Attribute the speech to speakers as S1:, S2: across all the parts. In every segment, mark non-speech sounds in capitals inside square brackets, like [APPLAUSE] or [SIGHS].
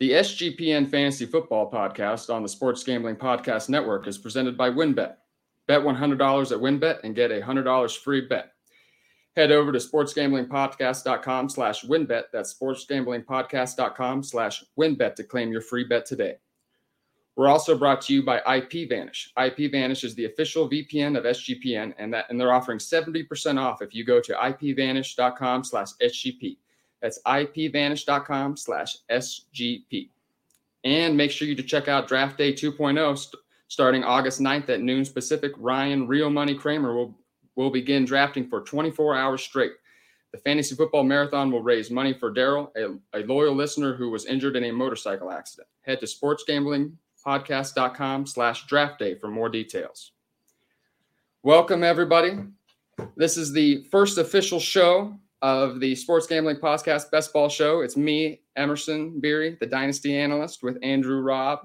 S1: The SGPN Fantasy Football Podcast on the Sports Gambling Podcast Network is presented by WynnBET. Bet $100 at WynnBET and get a $100 free bet. Head over to sportsgamblingpodcast.com slash wynnbet. That's sportsgamblingpodcast.com slash wynnbet to claim your free bet today. We're also brought to you by IPVanish. IPVanish is the official VPN of SGPN, and that and they're offering 70% off if you go to ipvanish.com slash SGP. That's ipvanish.com slash SGP. And make sure you to check out Draft Day 2.0 st- starting August 9th at noon Pacific. Ryan Real Money Kramer will, will begin drafting for 24 hours straight. The Fantasy Football Marathon will raise money for Daryl, a, a loyal listener who was injured in a motorcycle accident. Head to sportsgamblingpodcast.com slash draft day for more details. Welcome, everybody. This is the first official show of the Sports Gambling Podcast Best Ball Show. It's me, Emerson Beery, the Dynasty Analyst, with Andrew Robb.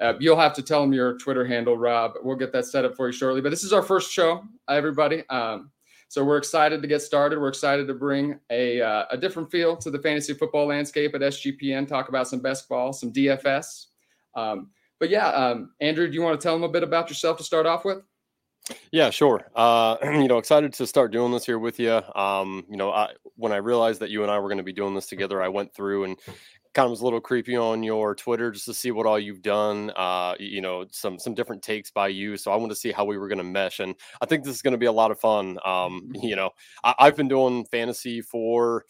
S1: Uh, you'll have to tell him your Twitter handle, Rob. We'll get that set up for you shortly. But this is our first show, everybody. Um, so we're excited to get started. We're excited to bring a, uh, a different feel to the fantasy football landscape at SGPN, talk about some best ball, some DFS. Um, but yeah, um, Andrew, do you want to tell them a bit about yourself to start off with?
S2: Yeah, sure. Uh, [CLEARS THROAT] you know, excited to start doing this here with you. Um, you know, I, when I realized that you and I were going to be doing this together, I went through and kind of was a little creepy on your Twitter just to see what all you've done. Uh, you know, some some different takes by you. So I want to see how we were going to mesh, and I think this is going to be a lot of fun. Um, you know, I, I've been doing fantasy for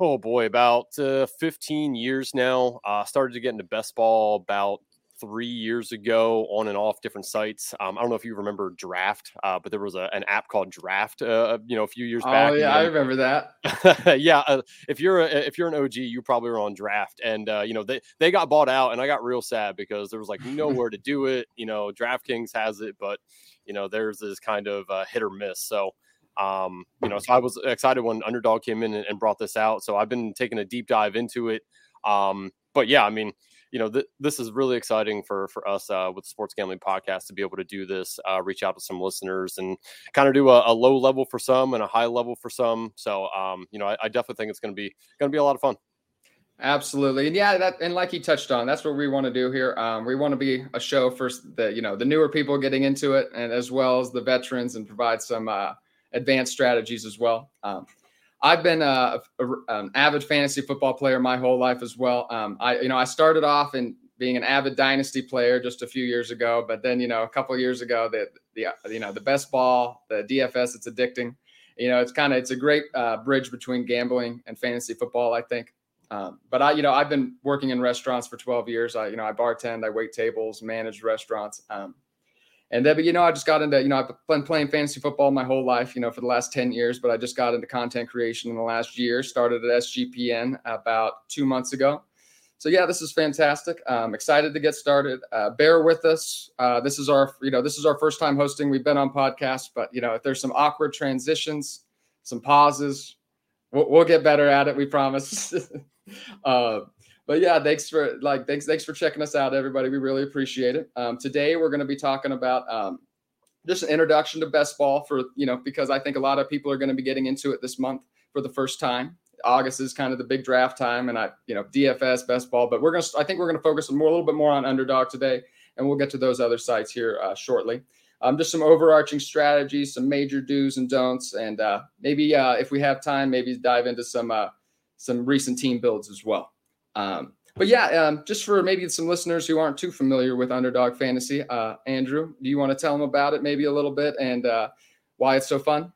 S2: oh boy, about uh, 15 years now. Uh, started to get into best ball about three years ago on and off different sites. Um, I don't know if you remember Draft, uh, but there was a, an app called Draft, uh, you know, a few years
S1: oh,
S2: back.
S1: Oh yeah, I remember that. [LAUGHS]
S2: yeah, uh, if you're a, if you're an OG, you probably were on Draft, and uh, you know they they got bought out, and I got real sad because there was like [LAUGHS] nowhere to do it. You know, DraftKings has it, but you know theirs is kind of uh, hit or miss. So. Um, you know, so I was excited when Underdog came in and, and brought this out. So I've been taking a deep dive into it. Um, but yeah, I mean, you know, th- this is really exciting for for us uh, with the Sports Gambling Podcast to be able to do this, uh, reach out to some listeners, and kind of do a, a, low level for some and a high level for some. So, um, you know, I, I definitely think it's going to be going to be a lot of fun.
S1: Absolutely, and yeah, that and like he touched on, that's what we want to do here. Um, we want to be a show for the you know the newer people getting into it, and as well as the veterans, and provide some uh, advanced strategies as well. Um, I've been a, a, an avid fantasy football player my whole life as well. Um, I, you know, I started off in being an avid dynasty player just a few years ago, but then, you know, a couple years ago, the, the, you know, the best ball, the DFS, it's addicting. You know, it's kind of, it's a great uh, bridge between gambling and fantasy football, I think. Um, but I, you know, I've been working in restaurants for 12 years. I, you know, I bartend, I wait tables, manage restaurants. Um, and then, but you know, I just got into, you know, I've been playing fantasy football my whole life, you know, for the last 10 years, but I just got into content creation in the last year, started at SGPN about two months ago. So yeah, this is fantastic. I'm excited to get started. Uh, bear with us. Uh, this is our, you know, this is our first time hosting. We've been on podcasts, but you know, if there's some awkward transitions, some pauses, we'll, we'll get better at it. We promise. [LAUGHS] uh, but yeah, thanks for like thanks thanks for checking us out, everybody. We really appreciate it. Um, today we're going to be talking about um, just an introduction to best ball for you know because I think a lot of people are going to be getting into it this month for the first time. August is kind of the big draft time, and I you know DFS best ball, but we're gonna I think we're going to focus more a little bit more on underdog today, and we'll get to those other sites here uh, shortly. Um, just some overarching strategies, some major do's and don'ts, and uh, maybe uh, if we have time, maybe dive into some uh, some recent team builds as well. Um, but yeah, um, just for maybe some listeners who aren't too familiar with underdog fantasy, uh, Andrew, do you want to tell them about it maybe a little bit and uh, why it's so fun?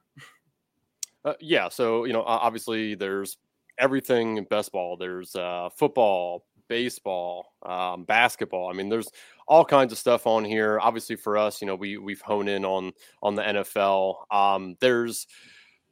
S2: Uh, yeah, so you know, obviously there's everything in best ball. There's uh, football, baseball, um, basketball. I mean, there's all kinds of stuff on here. Obviously, for us, you know, we we've honed in on on the NFL. Um, there's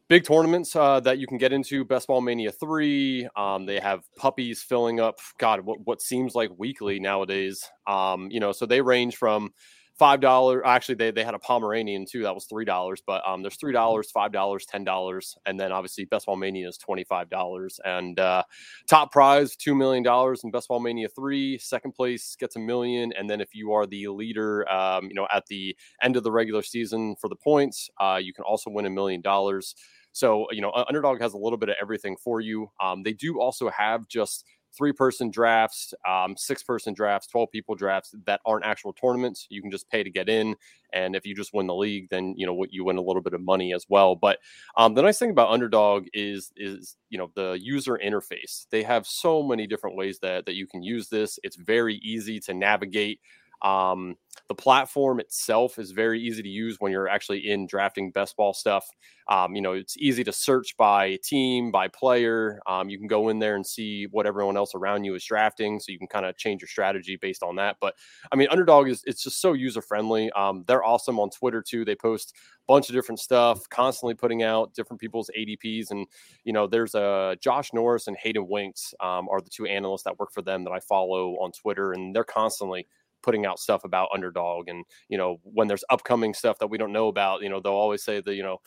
S2: big tournaments uh, that you can get into best ball mania 3 um, they have puppies filling up god what, what seems like weekly nowadays um, you know so they range from five dollars actually they, they had a pomeranian too that was three dollars but um, there's three dollars five dollars ten dollars and then obviously best ball mania is 25 dollars and uh, top prize two million dollars in best ball mania three second place gets a million and then if you are the leader um, you know at the end of the regular season for the points uh, you can also win a million dollars so, you know, Underdog has a little bit of everything for you. Um, they do also have just three person drafts, um, six person drafts, 12 people drafts that aren't actual tournaments. You can just pay to get in. And if you just win the league, then, you know, what you win a little bit of money as well. But um, the nice thing about Underdog is, is, you know, the user interface. They have so many different ways that, that you can use this. It's very easy to navigate. Um, the platform itself is very easy to use when you're actually in drafting best ball stuff. Um, you know, it's easy to search by team, by player. Um, you can go in there and see what everyone else around you is drafting, so you can kind of change your strategy based on that. But I mean, Underdog is it's just so user friendly. Um, they're awesome on Twitter too. They post a bunch of different stuff, constantly putting out different people's ADPs. And you know, there's a uh, Josh Norris and Hayden Winks um, are the two analysts that work for them that I follow on Twitter, and they're constantly putting out stuff about underdog and you know when there's upcoming stuff that we don't know about you know they'll always say that you know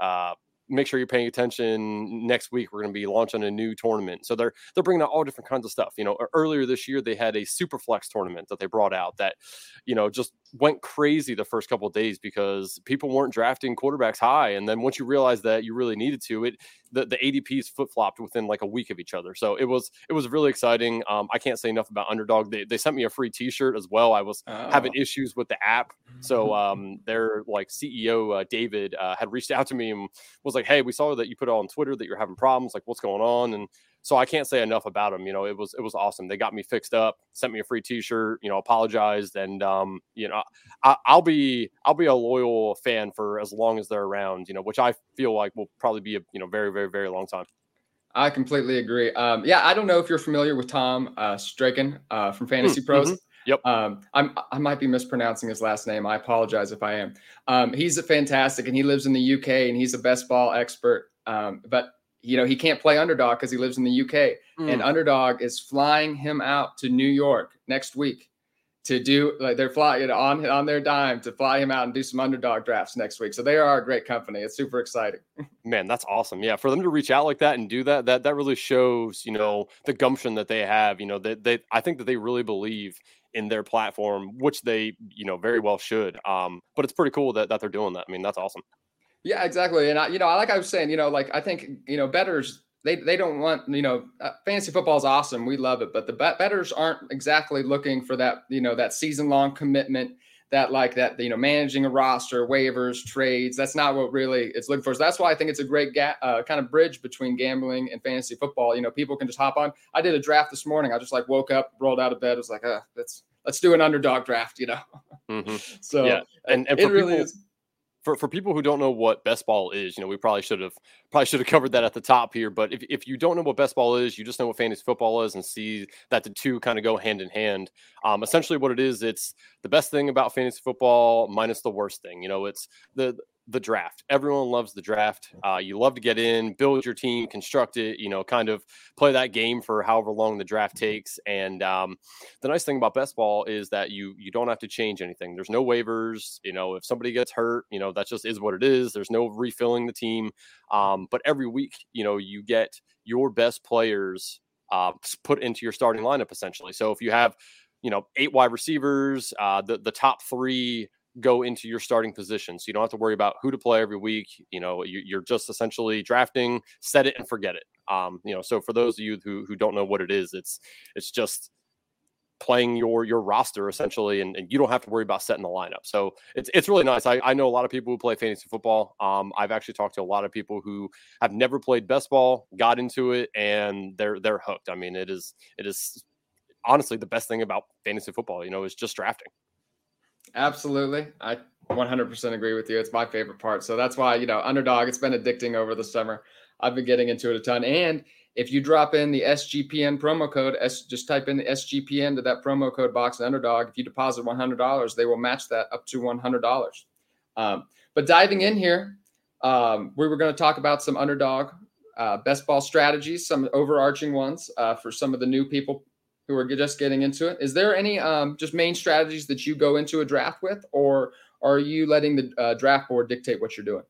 S2: uh, make sure you're paying attention. Next week, we're going to be launching a new tournament. So they're they're bringing out all different kinds of stuff. You know, earlier this year they had a super flex tournament that they brought out that, you know, just went crazy the first couple of days because people weren't drafting quarterbacks high, and then once you realize that you really needed to, it the the ADPs flip flopped within like a week of each other. So it was it was really exciting. Um, I can't say enough about Underdog. They they sent me a free T-shirt as well. I was oh. having issues with the app, so um, their like CEO uh, David uh, had reached out to me and was like, "Hey, we saw that you put it on Twitter that you're having problems. Like, what's going on?" And so I can't say enough about them. You know, it was it was awesome. They got me fixed up, sent me a free T-shirt. You know, apologized, and um, you know, I, will be I'll be a loyal fan for as long as they're around. You know, which I feel like will probably be a you know very very very long time.
S1: I completely agree. Um, yeah, I don't know if you're familiar with Tom uh, Straken uh, from Fantasy mm, Pros.
S2: Mm-hmm. Yep.
S1: Um, I'm I might be mispronouncing his last name. I apologize if I am. Um, he's a fantastic, and he lives in the UK, and he's a best ball expert. Um, but you know, he can't play underdog because he lives in the UK. Mm. And underdog is flying him out to New York next week to do like they're flying you know, on on their dime to fly him out and do some underdog drafts next week. So they are a great company. It's super exciting. [LAUGHS]
S2: Man, that's awesome. Yeah, for them to reach out like that and do that, that that really shows, you know, the gumption that they have. You know, that they, they I think that they really believe in their platform, which they, you know, very well should. Um, but it's pretty cool that that they're doing that. I mean, that's awesome.
S1: Yeah, exactly. And I, you know, I like I was saying, you know, like I think, you know, betters they they don't want, you know, uh, fantasy football is awesome. We love it, but the bet- betters aren't exactly looking for that, you know, that season long commitment, that like that, you know, managing a roster, waivers, trades. That's not what really it's looking for. So that's why I think it's a great ga- uh, kind of bridge between gambling and fantasy football. You know, people can just hop on. I did a draft this morning. I just like woke up, rolled out of bed, was like, uh, let's let's do an underdog draft, you know.
S2: Mm-hmm. [LAUGHS] so yeah, and, and it really people- is for, for people who don't know what best ball is, you know, we probably should have probably should have covered that at the top here. But if, if you don't know what best ball is, you just know what fantasy football is and see that the two kind of go hand in hand. Um, essentially what it is, it's the best thing about fantasy football minus the worst thing. You know, it's the the draft. Everyone loves the draft. Uh, you love to get in, build your team, construct it, you know, kind of play that game for however long the draft takes. And um, the nice thing about best ball is that you you don't have to change anything. There's no waivers. You know, if somebody gets hurt, you know that just is what it is. There's no refilling the team. Um, but every week, you know, you get your best players uh, put into your starting lineup essentially. So if you have you know eight wide receivers, uh, the the top three go into your starting position. So you don't have to worry about who to play every week. You know, you, are just essentially drafting, set it and forget it. Um, you know, so for those of you who who don't know what it is, it's it's just playing your your roster essentially and, and, you don't have to worry about setting the lineup so it's it's really nice I, I know a lot of people who play fantasy football um, i've actually talked to a lot of people who have never played best ball got into it and they're they're hooked i mean it is it is honestly the best thing about fantasy football you know is just drafting
S1: Absolutely. I 100% agree with you. It's my favorite part. So that's why, you know, underdog, it's been addicting over the summer. I've been getting into it a ton. And if you drop in the SGPN promo code, S, just type in the SGPN to that promo code box and underdog. If you deposit $100, they will match that up to $100. Um, but diving in here, um, we were going to talk about some underdog uh, best ball strategies, some overarching ones uh, for some of the new people who are just getting into it. Is there any um, just main strategies that you go into a draft with, or are you letting the uh, draft board dictate what you're doing?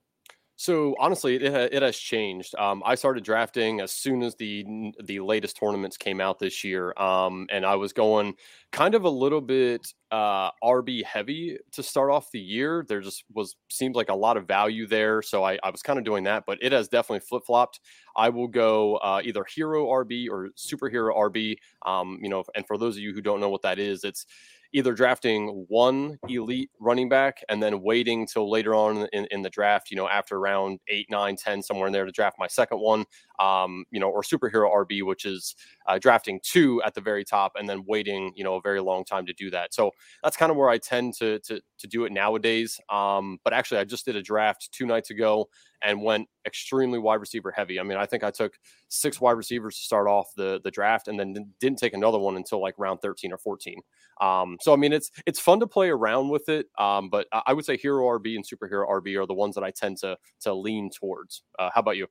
S2: So honestly, it, it has changed. Um, I started drafting as soon as the the latest tournaments came out this year, um, and I was going kind of a little bit uh, RB heavy to start off the year. There just was seemed like a lot of value there, so I, I was kind of doing that. But it has definitely flip flopped. I will go uh, either hero RB or superhero RB. Um, you know, and for those of you who don't know what that is, it's either drafting one elite running back and then waiting till later on in, in the draft, you know, after round eight, nine, 10, somewhere in there to draft my second one, um, you know, or superhero RB, which is uh, drafting two at the very top and then waiting, you know, a very long time to do that. So that's kind of where I tend to, to, to do it nowadays. Um, but actually, I just did a draft two nights ago and went extremely wide receiver heavy. I mean, I think I took six wide receivers to start off the the draft, and then didn't take another one until like round thirteen or fourteen. Um, so I mean, it's it's fun to play around with it, um, but I would say hero RB and superhero RB are the ones that I tend to to lean towards. Uh, how about you?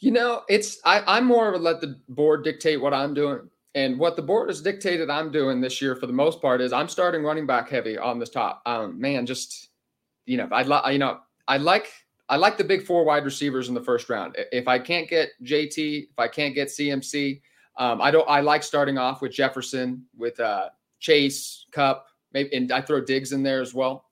S1: You know, it's I, I'm more of a let the board dictate what I'm doing. And what the board has dictated I'm doing this year for the most part is I'm starting running back heavy on the top. Um, man, just you know, I'd like you know, I like I like the big four wide receivers in the first round. If I can't get JT, if I can't get CMC, um, I don't. I like starting off with Jefferson, with uh, Chase, Kupp, maybe, and I throw Diggs in there as well.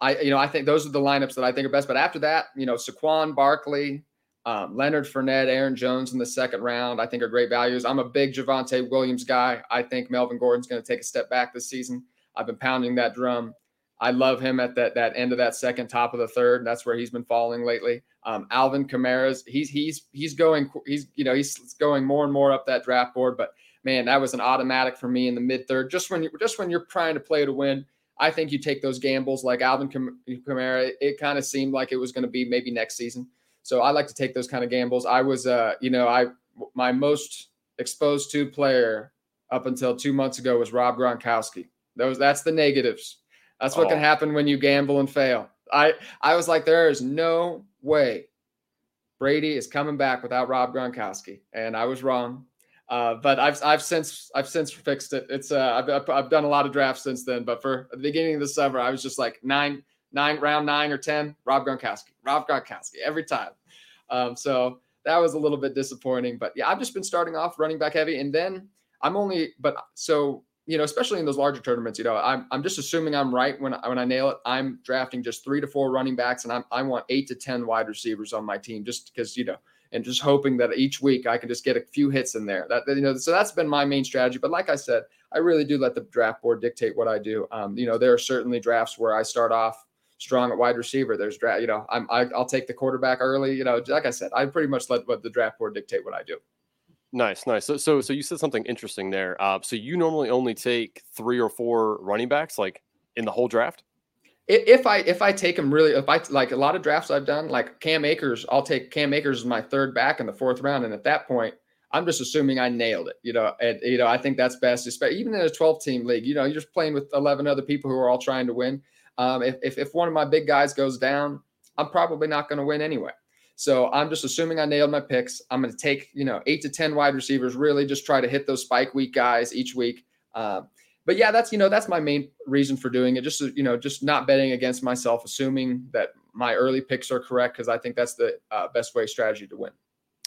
S1: I, you know, I think those are the lineups that I think are best. But after that, you know, Saquon Barkley, um, Leonard Fournette, Aaron Jones in the second round, I think are great values. I'm a big Javonte Williams guy. I think Melvin Gordon's going to take a step back this season. I've been pounding that drum. I love him at that that end of that second, top of the third. That's where he's been falling lately. Um, Alvin Kamara's he's he's he's going he's you know he's going more and more up that draft board. But man, that was an automatic for me in the mid third. Just when you just when you're trying to play to win, I think you take those gambles like Alvin Kamara. It kind of seemed like it was going to be maybe next season. So I like to take those kind of gambles. I was uh you know I my most exposed to player up until two months ago was Rob Gronkowski. Those that's the negatives that's what oh. can happen when you gamble and fail. I I was like, there is no way Brady is coming back without Rob Gronkowski, and I was wrong. Uh, but I've I've since I've since fixed it. It's uh I've I've done a lot of drafts since then. But for the beginning of the summer, I was just like nine nine round nine or ten Rob Gronkowski, Rob Gronkowski every time. Um, so that was a little bit disappointing. But yeah, I've just been starting off running back heavy, and then I'm only but so you know, especially in those larger tournaments, you know, I'm, I'm just assuming I'm right when I, when I nail it. I'm drafting just three to four running backs, and I'm, I want eight to ten wide receivers on my team, just because you know, and just hoping that each week I can just get a few hits in there. That you know, so that's been my main strategy. But like I said, I really do let the draft board dictate what I do. Um, you know, there are certainly drafts where I start off strong at wide receiver. There's draft, you know, I'm I, will take the quarterback early. You know, like I said, I pretty much let what the draft board dictate what I do.
S2: Nice, nice. So, so, so you said something interesting there. Uh, so you normally only take three or four running backs, like in the whole draft.
S1: If I if I take them really, if I like a lot of drafts I've done, like Cam Akers, I'll take Cam Akers as my third back in the fourth round, and at that point, I'm just assuming I nailed it. You know, and you know I think that's best, especially even in a 12 team league. You know, you're just playing with 11 other people who are all trying to win. Um, if, if if one of my big guys goes down, I'm probably not going to win anyway. So I'm just assuming I nailed my picks. I'm going to take, you know, eight to 10 wide receivers, really just try to hit those spike week guys each week. Uh, but yeah, that's, you know, that's my main reason for doing it. Just, you know, just not betting against myself, assuming that my early picks are correct because I think that's the uh, best way strategy to win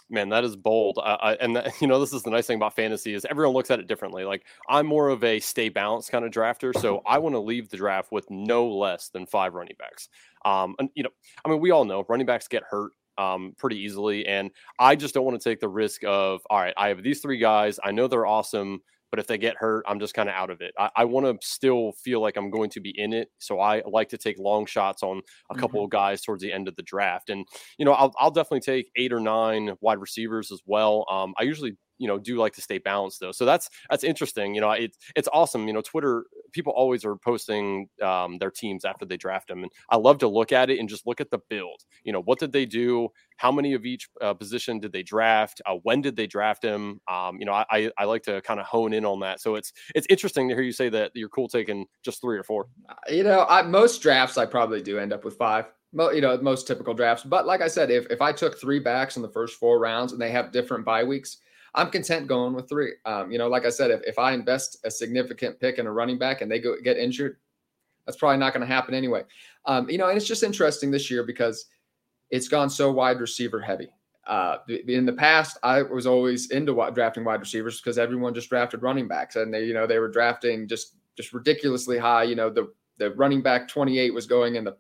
S2: man that is bold uh, I, and that, [LAUGHS] you know this is the nice thing about fantasy is everyone looks at it differently like i'm more of a stay balanced kind of drafter so i want to leave the draft with no less than five running backs um and you know i mean we all know running backs get hurt um, pretty easily. And I just don't want to take the risk of, all right, I have these three guys. I know they're awesome, but if they get hurt, I'm just kind of out of it. I, I want to still feel like I'm going to be in it. So I like to take long shots on a couple mm-hmm. of guys towards the end of the draft. And, you know, I'll, I'll definitely take eight or nine wide receivers as well. Um, I usually you know do like to stay balanced though so that's that's interesting you know it's it's awesome you know twitter people always are posting um, their teams after they draft them and i love to look at it and just look at the build. You know what did they do? How many of each uh, position did they draft? Uh, when did they draft him um, you know I, I like to kind of hone in on that. So it's it's interesting to hear you say that you're cool taking just three or four.
S1: Uh, you know I, most drafts i probably do end up with five. You know most typical drafts. But like i said if, if i took three backs in the first four rounds and they have different bye weeks I'm content going with three. Um, you know, like I said, if, if I invest a significant pick in a running back and they go get injured, that's probably not going to happen anyway. Um, you know, and it's just interesting this year because it's gone so wide receiver heavy. Uh, in the past, I was always into drafting wide receivers because everyone just drafted running backs, and they, you know, they were drafting just just ridiculously high. You know, the the running back 28 was going in the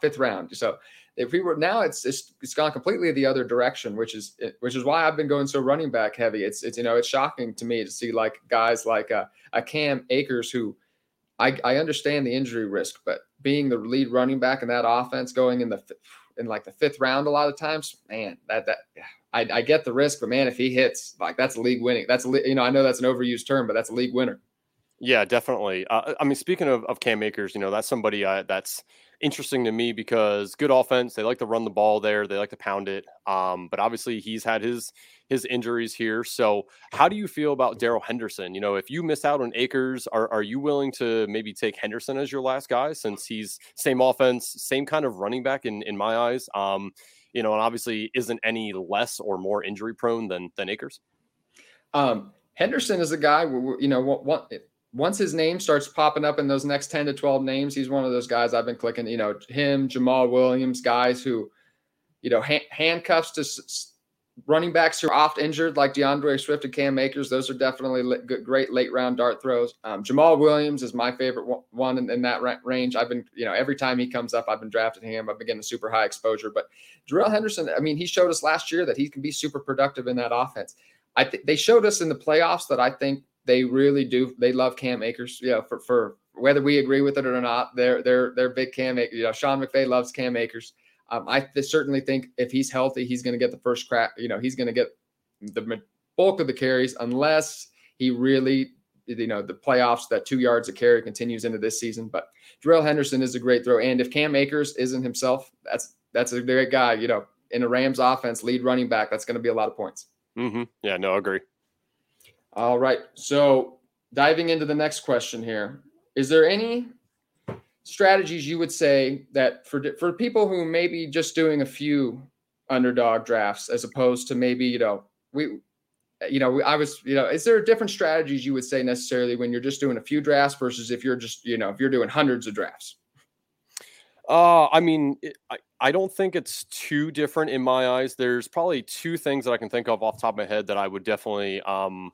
S1: fifth round. So if we were now, it's it's, it's gone completely the other direction, which is which is why I've been going so running back heavy. It's it's you know it's shocking to me to see like guys like a, a Cam Akers who I, I understand the injury risk, but being the lead running back in that offense going in the in like the fifth round a lot of times, man, that that I, I get the risk, but man, if he hits, like that's a league winning. That's you know I know that's an overused term, but that's a league winner.
S2: Yeah, definitely. Uh, I mean, speaking of, of Cam Akers, you know that's somebody uh, that's interesting to me because good offense. They like to run the ball there. They like to pound it. Um, but obviously he's had his his injuries here. So how do you feel about Darrell Henderson? You know, if you miss out on Akers, are are you willing to maybe take Henderson as your last guy since he's same offense, same kind of running back in in my eyes? Um, you know, and obviously isn't any less or more injury prone than than Akers.
S1: Um, Henderson is a guy, you know, what what, once his name starts popping up in those next 10 to 12 names, he's one of those guys I've been clicking, you know, him, Jamaal Williams, guys who, you know, ha- handcuffs to s- running backs who are oft injured, like DeAndre Swift and Cam Akers. Those are definitely good, great late round dart throws. Um, Jamaal Williams is my favorite one in, in that ra- range. I've been, you know, every time he comes up, I've been drafting him. I've been getting super high exposure. But Darrell Henderson, I mean, he showed us last year that he can be super productive in that offense. I they showed us in the playoffs that I think they really do. They love Cam Akers. Yeah, for for whether we agree with it or not, they're they're they're big Cam. You know, Sean McVay loves Cam Akers. Um, I th- certainly think if he's healthy, he's going to get the first crack. You know, he's going to get the bulk of the carries unless he really, you know, the playoffs that two yards of carry continues into this season. But Darrell Henderson is a great throw, and if Cam Akers isn't himself, that's that's a great guy. You know, in a Rams offense, lead running back, that's going to be a lot of points.
S2: Mm-hmm. Yeah, no, I agree.
S1: All right. So diving into the next question here, is there any strategies you would say that for for people who may be just doing a few underdog drafts as opposed to maybe you know we you know I was you know is there different strategies you would say necessarily when you're just doing a few drafts versus if you're just you know if you're doing hundreds of drafts?
S2: Uh, I mean, I, I don't think it's too different in my eyes. There's probably two things that I can think of off the top of my head that I would definitely um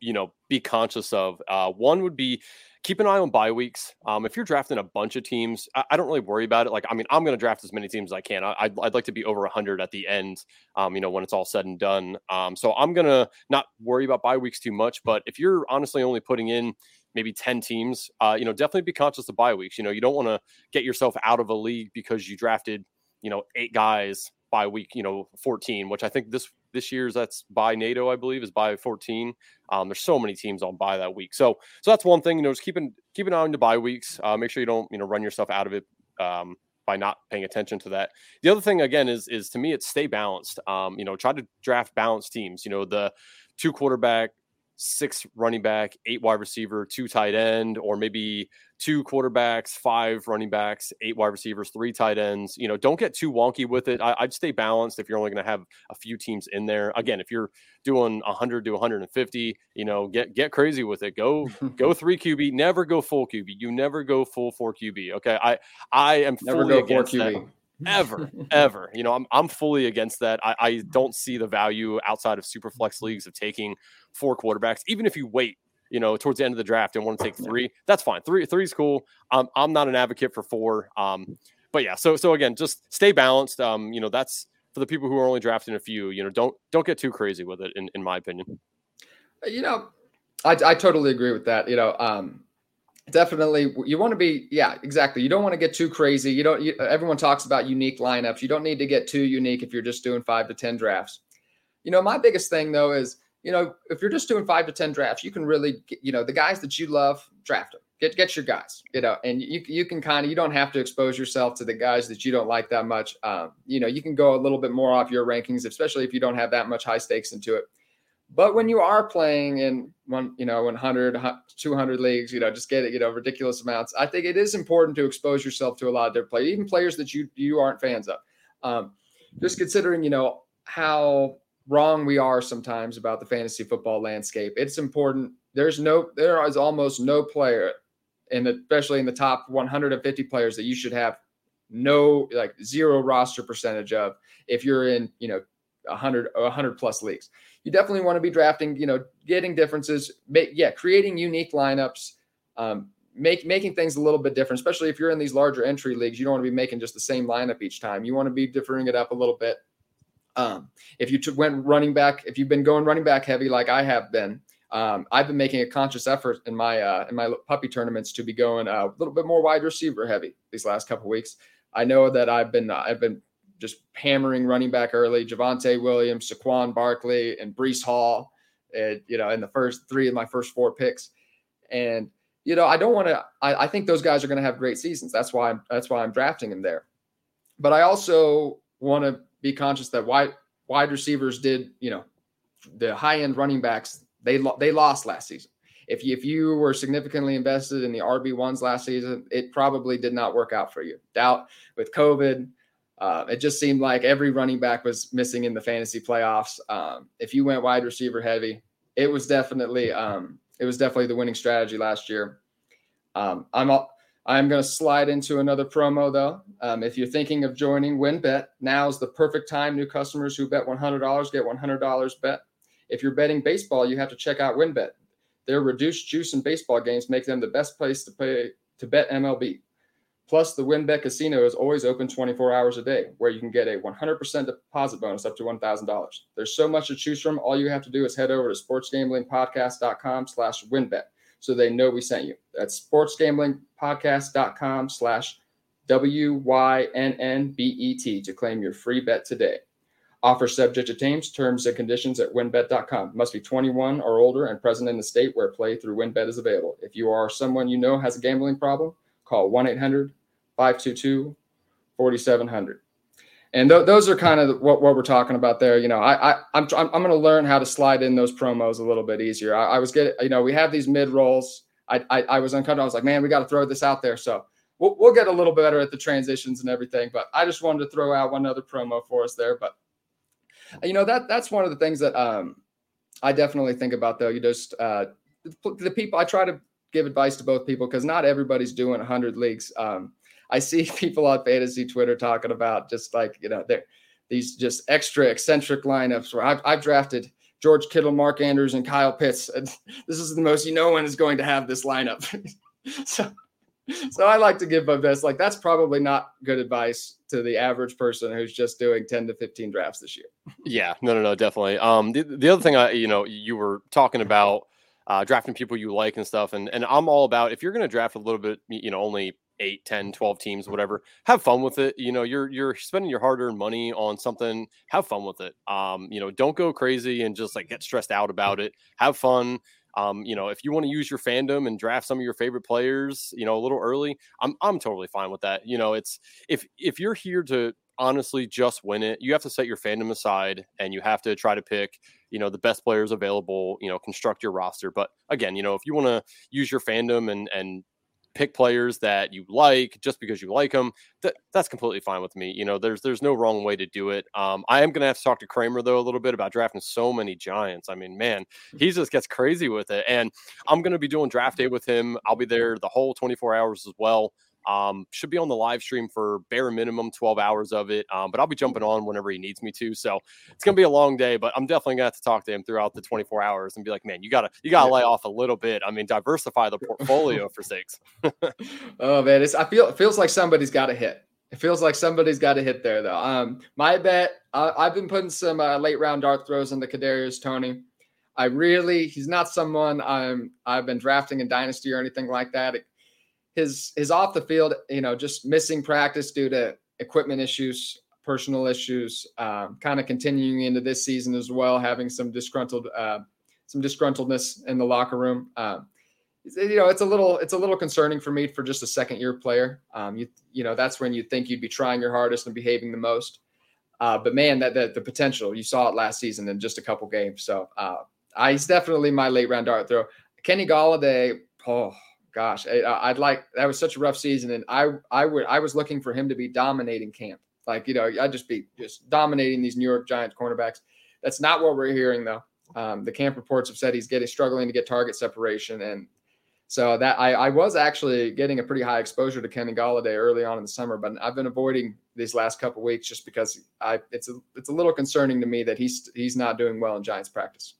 S2: you know be conscious of. Uh, one would be keep an eye on bye weeks. Um, if you're drafting a bunch of teams, I, I don't really worry about it. Like, I mean, I'm going to draft as many teams as I can. I, would I'd like to be over 100 at the end, um, you know, when it's all said and done. Um, so I'm going to not worry about bye weeks too much. But if you're honestly only putting in maybe 10 teams, uh, you know, definitely be conscious of bye weeks. You know, you don't want to get yourself out of a league because you drafted, you know, eight guys by week, you know, 14, which I think this this year's that's by NATO, I believe, is by 14. Um, there's so many teams on by that week. So so that's one thing, you know, just keeping keep an eye on the bye weeks. Uh, make sure you don't, you know, run yourself out of it um, by not paying attention to that. The other thing again is is to me it's stay balanced. Um, you know, try to draft balanced teams. You know, the two quarterback, six running back, eight wide receiver, two tight end, or maybe two quarterbacks, five running backs, eight wide receivers, three tight ends. You know, don't get too wonky with it. I, would stay balanced if you're only going to have a few teams in there. Again, if you're doing 100 to 150, you know, get get crazy with it. Go [LAUGHS] go three QB. Never go full QB. You never go full four QB. Okay, I I am never go four QB. That ever, [LAUGHS] ever. You know, I'm I'm fully against that. I, I don't see the value outside of super flex leagues of taking four quarterbacks, even if you wait, you know, towards the end of the draft and want to take three. That's fine. Three three is cool. Um, I'm not an advocate for four. Um, but yeah, so so again, just stay balanced. Um, you know, that's for the people who are only drafting a few. You know, don't don't get too crazy with it. In in my opinion.
S1: You know, I I totally agree with that. You know, um, definitely you want to be yeah exactly. You don't want to get too crazy. You don't you, everyone talks about unique lineups. You don't need to get too unique if you're just doing five to ten drafts. You know my biggest thing though is you know if you're just doing five to ten drafts you can really get, you know the guys that you love draft them get get your guys you know and you, you can kind of you don't have to expose yourself to the guys that you don't like that much. Um, you know you can go a little bit more off your rankings especially if you don't have that much high stakes into it but when you are playing in one, you know, 100, 200 leagues, you know, just get it, you know, ridiculous amounts. I think it is important to expose yourself to a lot of different players, even players that you you aren't fans of. Um, just considering, you know, how wrong we are sometimes about the fantasy football landscape. It's important. There's no, there is almost no player, and especially in the top 150 players that you should have no like zero roster percentage of if you're in you know 100 100 plus leagues you definitely want to be drafting you know getting differences make, yeah creating unique lineups um, make making things a little bit different especially if you're in these larger entry leagues you don't want to be making just the same lineup each time you want to be differing it up a little bit um, if you t- went running back if you've been going running back heavy like i have been um, I've been making a conscious effort in my uh, in my puppy tournaments to be going a little bit more wide receiver heavy these last couple weeks. I know that I've been I've been just hammering running back early. Javonte Williams, Saquon Barkley, and Breece Hall. And, you know, in the first three of my first four picks, and you know, I don't want to. I, I think those guys are going to have great seasons. That's why I'm that's why I'm drafting them there. But I also want to be conscious that wide wide receivers did you know the high end running backs they lo- they lost last season. If you, if you were significantly invested in the RB ones last season, it probably did not work out for you. Doubt with COVID, uh, it just seemed like every running back was missing in the fantasy playoffs. Um, if you went wide receiver heavy, it was definitely um, it was definitely the winning strategy last year. Um, I'm I'm going to slide into another promo though. Um, if you're thinking of joining WynnBET, now is the perfect time. New customers who bet $100 get $100 bet if you're betting baseball, you have to check out WynnBET. Their reduced juice in baseball games make them the best place to pay to bet MLB. Plus, the WynnBET Casino is always open 24 hours a day, where you can get a 100% deposit bonus up to $1,000. There's so much to choose from. All you have to do is head over to sportsgamblingpodcast.com slash wynnbet so they know we sent you. That's sportsgamblingpodcast.com slash W-Y-N-N-B-E-T to claim your free bet today. Offer subject to terms, terms and conditions at wynnbet.com. Must be 21 or older and present in the state where play through winbet is available. If you are someone you know has a gambling problem, call 1 800 522 4700. And th- those are kind of what, what we're talking about there. You know, I, I I'm I'm, I'm going to learn how to slide in those promos a little bit easier. I, I was getting, you know, we have these mid rolls. I, I I was uncomfortable. I was like, man, we got to throw this out there. So we'll, we'll get a little better at the transitions and everything. But I just wanted to throw out one other promo for us there. But you know that that's one of the things that um, I definitely think about though. You just uh, the people I try to give advice to both people because not everybody's doing 100 leagues. Um, I see [LAUGHS] people on fantasy Twitter talking about just like you know they're these just extra eccentric lineups where I've, I've drafted George Kittle, Mark Andrews, and Kyle Pitts. And [LAUGHS] this is the most you know one is going to have this lineup. [LAUGHS] so so I like to give my best. Like that's probably not good advice to the average person who's just doing 10 to 15 drafts this year.
S2: Yeah, no, no, no, definitely. Um, the, the other thing I, you know, you were talking about uh, drafting people you like and stuff. And, and I'm all about, if you're going to draft a little bit, you know, only 8, 10, 12 teams, whatever, have fun with it. You know, you're, you're spending your hard earned money on something, have fun with it. Um, you know, don't go crazy and just like get stressed out about it. Have fun um, you know, if you want to use your fandom and draft some of your favorite players, you know, a little early, I'm I'm totally fine with that. You know, it's if if you're here to honestly just win it, you have to set your fandom aside and you have to try to pick, you know, the best players available, you know, construct your roster. But again, you know, if you want to use your fandom and and pick players that you like just because you like them. That that's completely fine with me. You know, there's there's no wrong way to do it. Um, I am gonna have to talk to Kramer though a little bit about drafting so many Giants. I mean, man, he just gets crazy with it, and I'm gonna be doing draft day with him. I'll be there the whole 24 hours as well. Um, should be on the live stream for bare minimum 12 hours of it. Um, but I'll be jumping on whenever he needs me to. So it's gonna be a long day, but I'm definitely gonna have to talk to him throughout the 24 hours and be like, man, you gotta you gotta lay off a little bit. I mean, diversify the [LAUGHS] portfolio for sakes. [LAUGHS]
S1: oh man, it's I feel it feels like somebody's got a hit. It feels like somebody's got a hit there though. Um, my bet, uh, I've been putting some uh, late round dart throws into Kadarius Toney. I really, he's not someone I'm I've been drafting in dynasty or anything like that. It, his his off the field, you know, just missing practice due to equipment issues, personal issues, um, kind of continuing into this season as well, having some disgruntled uh, some disgruntledness in the locker room. Um, you know, it's a little it's a little concerning for me for just a second year player. Um, you you know, that's when you think you'd be trying your hardest and behaving the most. Uh, but man, that, that the potential you saw it last season in just a couple games. So uh, I, he's definitely my late round dart throw. Kenny Golladay, oh gosh, I, would like that was such a rough season, and I I would I was looking for him to be dominating camp, like you know I'd just be just dominating these New York Giants cornerbacks. That's not what we're hearing though. Um, the camp reports have said he's getting struggling to get target separation, and So that I, I was actually getting a pretty high exposure to Kenny Golladay early on in the summer, but I've been avoiding these last couple weeks just because I it's a it's a little concerning to me that he's he's not doing well in Giants practice.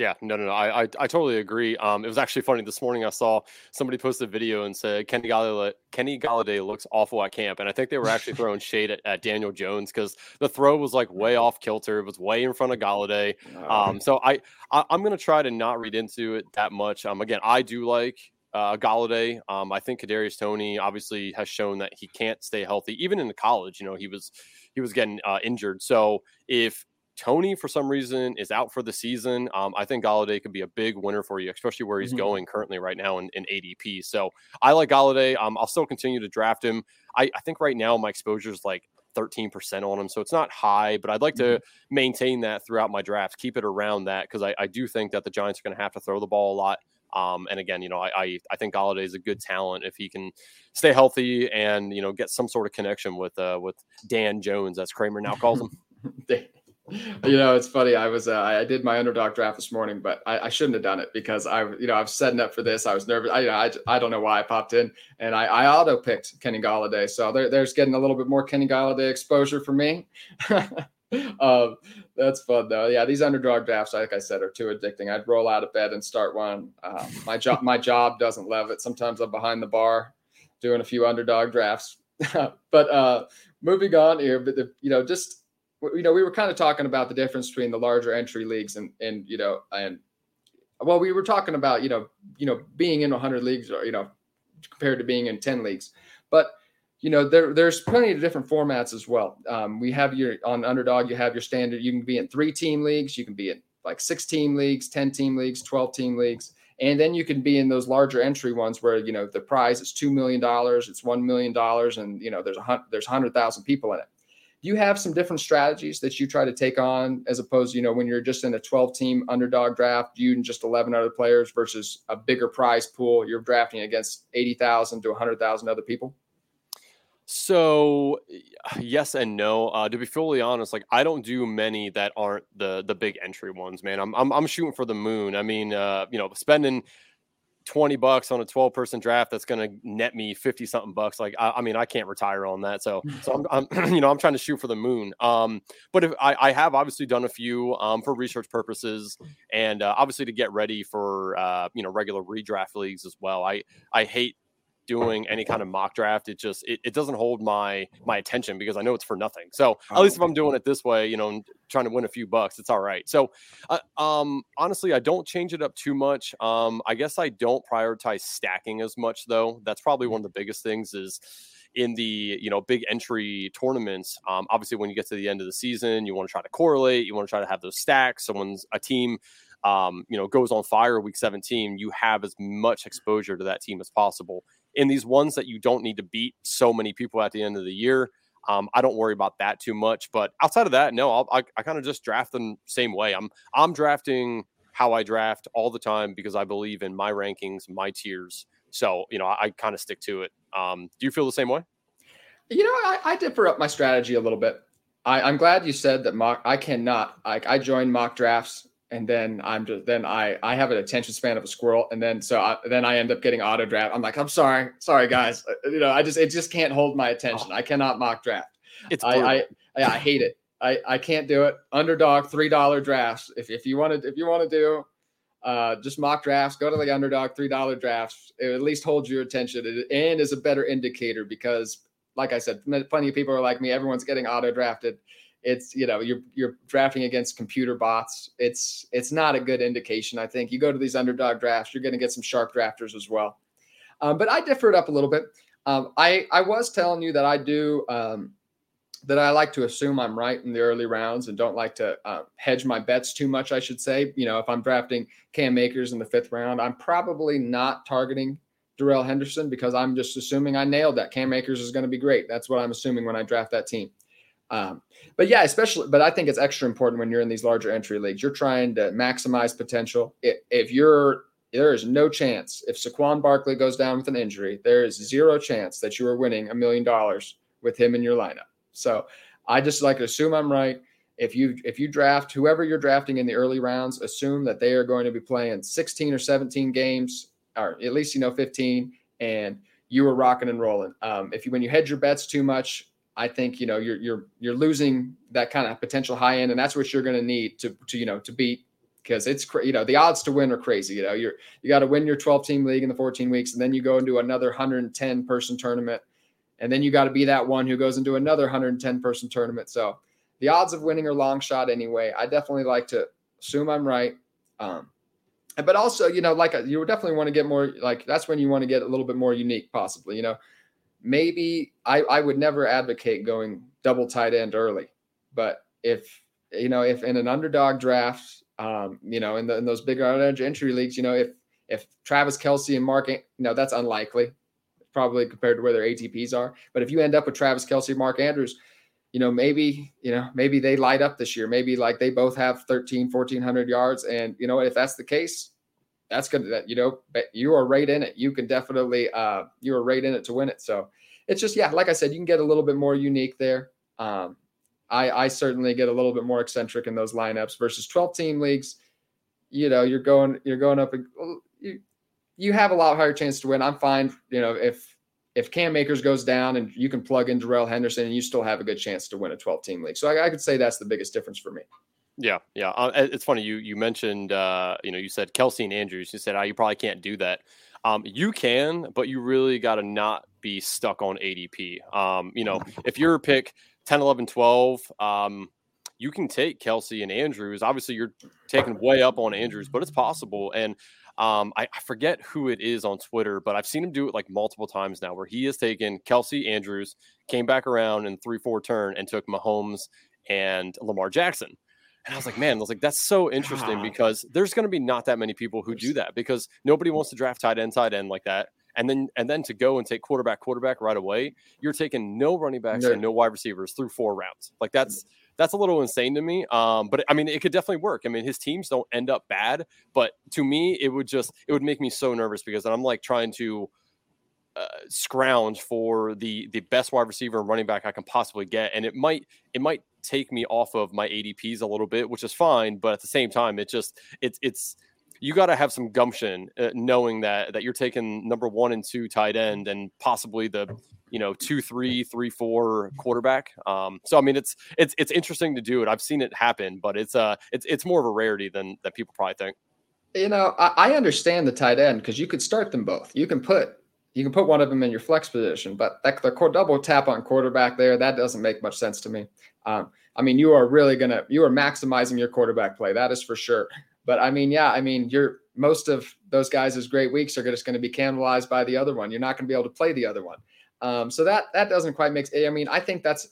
S2: Yeah, no, no, no. I, I, I totally agree. Um, it was actually funny this morning. I saw somebody post a video and said Kenny Golladay, Kenny Golladay looks awful at camp, and I think they were actually throwing [LAUGHS] shade at, at Daniel Jones because the throw was like way off kilter. It was way in front of Golladay. Um, so I, I am gonna try to not read into it that much. Um, again, I do like uh, Golladay. Um, I think Kadarius Toney obviously has shown that he can't stay healthy, even in the college. You know, he was he was getting uh, injured. So if Toney, for some reason, is out for the season. Um, I think Golladay could be a big winner for you, especially where he's mm-hmm. going currently right now in, in ADP. So I like Golladay. Um, I'll still continue to draft him. I, I think right now my exposure is like 13% on him. So it's not high, but I'd like mm-hmm. to maintain that throughout my drafts, keep it around that because I, I, do think that the Giants are going to have to throw the ball a lot. Um, and again, you know, I, I, I think Golladay is a good talent if he can stay healthy and you know get some sort of connection with uh, with Dan Jones, as Kramer now calls him. [LAUGHS]
S1: you know, it's funny. I was uh, I did my underdog draft this morning, but I, I, shouldn't have done it because I, you know, I was setting up for this. I was nervous. I, you know, I, I don't know why I popped in, and I, I auto picked Kenny Golladay, So there, there's getting a little bit more Kenny Golladay exposure for me. [LAUGHS] um, that's fun though. Yeah, these underdog drafts, like I said, are too addicting. I'd roll out of bed and start one. Uh, my job, my job doesn't love it. Sometimes I'm behind the bar doing a few underdog drafts. [LAUGHS] but uh, moving on here, but the, you know, just you know, we were kind of talking about the difference between the larger entry leagues and and you know and well, we were talking about you know you know being in 100 leagues or you know compared to being in 10 leagues, but you know there there's plenty of different formats as well. Um, we have your on underdog, you have your standard. You can be in three team leagues, you can be in like six team leagues, 10 team leagues, 12 team leagues. And then you can be in those larger entry ones where you know the prize is two million dollars, it's one million dollars, and you know there's a hundred, there's hundred thousand people in it do you have some different strategies that you try to take on as opposed, you know, when you're just in a 12 team underdog draft, you and just 11 other players versus a bigger prize pool, you're drafting against 80,000 to 100,000 other people?
S2: So yes and no. Uh, to be fully honest, like I don't do many that aren't the the big entry ones, man. I'm I'm, I'm shooting for the moon. I mean, uh, you know, spending 20 bucks on a 12 person draft that's going to net me 50 something bucks like I, I, mean i can't retire on that so so I'm, I'm, [CLEARS THROAT] you know i'm trying to shoot for the moon. Um but if i, I have obviously done a few um for research purposes and uh, obviously to get ready for uh you know regular redraft leagues as well. I i hate doing any kind of mock draft it just it, it doesn't hold my my attention because i know it's for nothing. So at least if i'm doing it this way you know trying to win a few bucks it's all right. So uh, um honestly i don't change it up too much. Um i guess i don't prioritize stacking as much though. That's probably one of the biggest things is in the you know big entry tournaments. Um, obviously when you get to the end of the season you want to try to correlate you want to try to have those stacks. Someone's a team um, you know goes on fire week 17 you have as much exposure to that team as possible in these ones that you don't need to beat so many people at the end of the year. Um, I don't worry about that too much. But outside of that, no, I'll, I, I kind of just draft them same way. I'm I'm drafting how I draft all the time because I believe in my rankings, my tiers. So you know, I, I kind of stick to it. Um, do you feel the same way?
S1: You know, I, I differ up my strategy a little bit. I, am glad you said that mock. I cannot. I, I join mock drafts and then I'm just then I I have an attention span of a squirrel, and then so I, then I end up getting auto draft. I'm like, I'm sorry, sorry guys, uh, you know, I just it just can't hold my attention. Oh. I cannot mock draft. It's I, I, I hate it. I I can't do it. Underdog three dollar drafts. If if you want to if you want to do uh, just mock drafts, go to the underdog three dollar drafts. It at least holds your attention and is a better indicator because, like I said, plenty of people are like me. Everyone's getting auto drafted it's you know you're you're drafting against computer bots it's it's not a good indication i think you go to these underdog drafts you're going to get some sharp drafters as well um, but i differed up a little bit um, i i was telling you that i do um, that i like to assume i'm right in the early rounds and don't like to uh, hedge my bets too much i should say you know if i'm drafting cam akers in the fifth round i'm probably not targeting Darrell Henderson because I'm just assuming I nailed that. Cam Akers is going to be great. That's what I'm assuming when I draft that team. Um, but yeah, especially, but I think it's extra important when you're in these larger entry leagues. You're trying to maximize potential. If, if you're, there is no chance if Saquon Barkley goes down with an injury, there is zero chance that you are winning a million dollars with him in your lineup. So I just like to assume I'm right. if you if you draft whoever you're drafting in the early rounds, assume that they are going to be playing 16 or 17 games, or at least you know 15, and you are rocking and rolling. Um, if you when you hedge your bets too much, I think you know you're you're you're losing that kind of potential high end, and that's what you're going to need to to you know to beat because it's you know the odds to win are crazy. You know you're you got to win your 12 team league in the 14 weeks, and then you go into another 110 person tournament, and then you got to be that one who goes into another 110 person tournament. So the odds of winning are long shot anyway. I definitely like to assume I'm right. Um, but also, you know, like you would definitely want to get more like that's when you want to get a little bit more unique, possibly. You know, maybe I, I would never advocate going double tight end early, but if you know, if in an underdog draft, um, you know, in, the, in those bigger entry leagues, you know, if if Travis Kelce and Mark, you know, that's unlikely, probably compared to where their ADPs are. But if you end up with Travis Kelce, Mark Andrews, you know, maybe, you know, maybe they light up this year. Maybe like they both have 13, 1400 yards. And, you know, if that's the case, that's good that, you know, but you are right in it. You can definitely, uh, you are right in it to win it. So it's just, yeah, like I said, you can get a little bit more unique there. Um, I, I certainly get a little bit more eccentric in those lineups versus 12 team leagues. You know, you're going, you're going up, you, you have a lot higher chance to win. I'm fine. You know, if if Cam Akers goes down and you can plug in Darrell Henderson and you still have a good chance to win a 12 team league. So I, I, could say that's the biggest difference for me.
S2: Yeah, yeah. Uh, it's funny you you mentioned uh, you know you said Kelce and Andrews. You said oh, you probably can't do that. Um, you can, but you really got to not be stuck on ADP. Um, you know, [LAUGHS] if you're a pick 10, 11, 12, um, you can take Kelce and Andrews. Obviously, you're taking way up on Andrews, but it's possible. And um, I, I, forget who it is on Twitter, but I've seen him do it like multiple times now, where he has taken Kelce Andrews, came back around in three four turn, and took Mahomes and Lamar Jackson. And I was like, [SIGHS] man, I was like, that's so interesting because there's going to be not that many people who do that because nobody wants to draft tight end, tight end like that. And then and then to go and take quarterback, quarterback right away, you're taking no running backs no. and no wide receivers through four rounds. Like that's that's a little insane to me. Um, but I mean, it could definitely work. I mean, his teams don't end up bad, but to me, it would just it would make me so nervous because I'm like trying to uh, scrounge for the the best wide receiver and running back I can possibly get, and it might it might take me off of my ADPs a little bit, which is fine. But at the same time, it just it's it's you got to have some gumption, uh, knowing that that you're taking number one and two tight end and possibly the you know two three three four quarterback. Um so i mean it's it's it's interesting to do it. I've seen it happen but it's uh it's it's more of a rarity than that people probably think.
S1: You know i, I understand the tight end because you could start them both. You can put you can put one of them in your flex position but that the double tap on quarterback there that doesn't make much sense to me um i mean you are really gonna you are maximizing your quarterback play that is for sure but i mean yeah i mean you're most of those guys' great weeks are just going to be cannibalized by the other one. You're not going to be able to play the other one. Um, so that that doesn't quite make. I mean, I think that's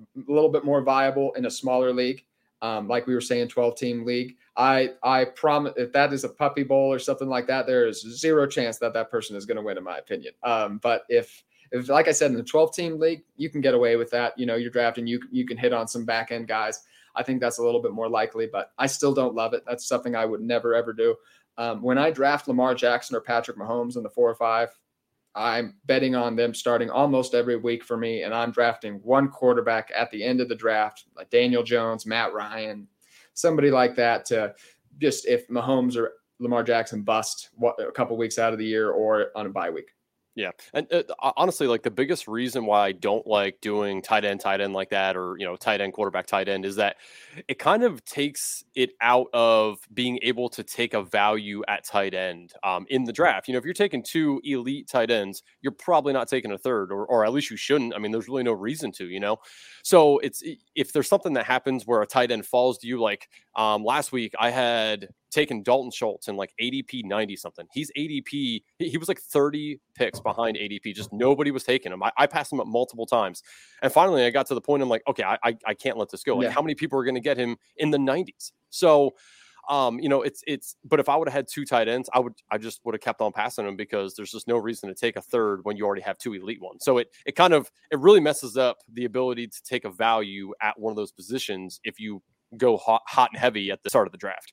S1: a little bit more viable in a smaller league, um, like we were saying, 12 team league. I I promise if that is a puppy bowl or something like that, there is zero chance that that person is going to win, in my opinion. Um, but if if like I said in the 12 team league, you can get away with that. You know, you're drafting, you you can hit on some back end guys. I think that's a little bit more likely, but I still don't love it. That's something I would never ever do. Um, when I draft Lamar Jackson or Patrick Mahomes in the four or five, I'm betting on them starting almost every week for me, and I'm drafting one quarterback at the end of the draft, like Daniel Jones, Matt Ryan, somebody like that to just if Mahomes or Lamar Jackson bust a couple weeks out of the year or on a bye week.
S2: Yeah, and uh, honestly, like the biggest reason why I don't like doing tight end, tight end like that, or you know, tight end, quarterback, tight end, is that it kind of takes it out of being able to take a value at tight end um, in the draft. You know, if you're taking two elite tight ends, you're probably not taking a third, or or at least you shouldn't. I mean, there's really no reason to. You know, so it's if there's something that happens where a tight end falls to you, like um, last week, I had taken Dalton Schultz in like ADP 90 something. He's ADP, he was like 30 picks behind ADP. Just nobody was taking him. I, I, passed him up multiple times. And finally, I got to the point I'm like, okay, I, I, I can't let this go. Like, yeah. how many people are going to get him in the 90s? So, um, you know, it's it's. But if I would have had two tight ends, I would I just would have kept on passing them because there's just no reason to take a third when you already have two elite ones. So it it kind of it really messes up the ability to take a value at one of those positions if you go hot, hot and heavy at the start of the draft.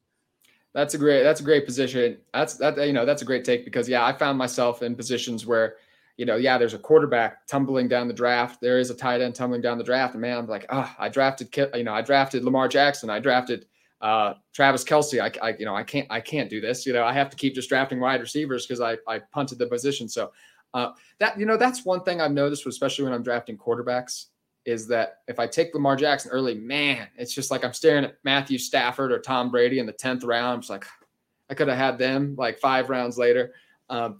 S1: That's a great that's a great position. That's that you know that's a great take because yeah, I found myself in positions where you know, yeah, there's a quarterback tumbling down the draft. There is a tight end tumbling down the draft. And man, I'm like, oh, I drafted, you know, I drafted Lamar Jackson. I drafted uh, Travis Kelce, I, I, you know, I can't, I can't do this. You know, I have to keep just drafting wide receivers because I, I punted the position. So uh, that, you know, that's one thing I've noticed, especially when I'm drafting quarterbacks, is that if I take Lamar Jackson early, man, it's just like I'm staring at Matthew Stafford or Tom Brady in the tenth round. Just like, [SIGHS] I could have had them like five rounds later. Um,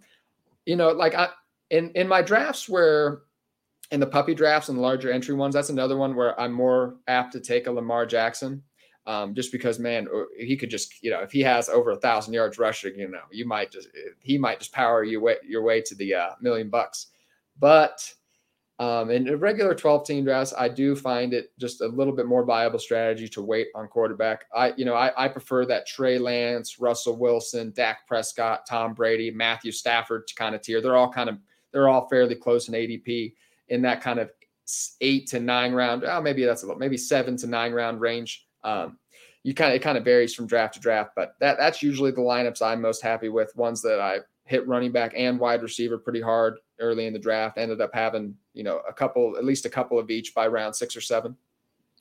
S1: you know, like I in in my drafts where in the puppy drafts and larger entry ones, that's another one where I'm more apt to take a Lamar Jackson. Um, just because, man, he could just, you know, if he has over a thousand yards rushing, you know, you might just, he might just power you way, your way to the uh, million bucks. But um, in a regular 12 team drafts, I do find it just a little bit more viable strategy to wait on quarterback. I, you know, I, I prefer that Trey Lance, Russell Wilson, Dak Prescott, Tom Brady, Matthew Stafford kind of tier. They're all kind of, they're all fairly close in ADP in that kind of eight to nine round. Oh, maybe that's a little, maybe seven to nine round range. Um, you kind of, it kind of varies from draft to draft, but that that's usually the lineups I'm most happy with. Ones that I hit running back and wide receiver pretty hard early in the draft. Ended up having you know a couple, at least a couple of each by round six or seven.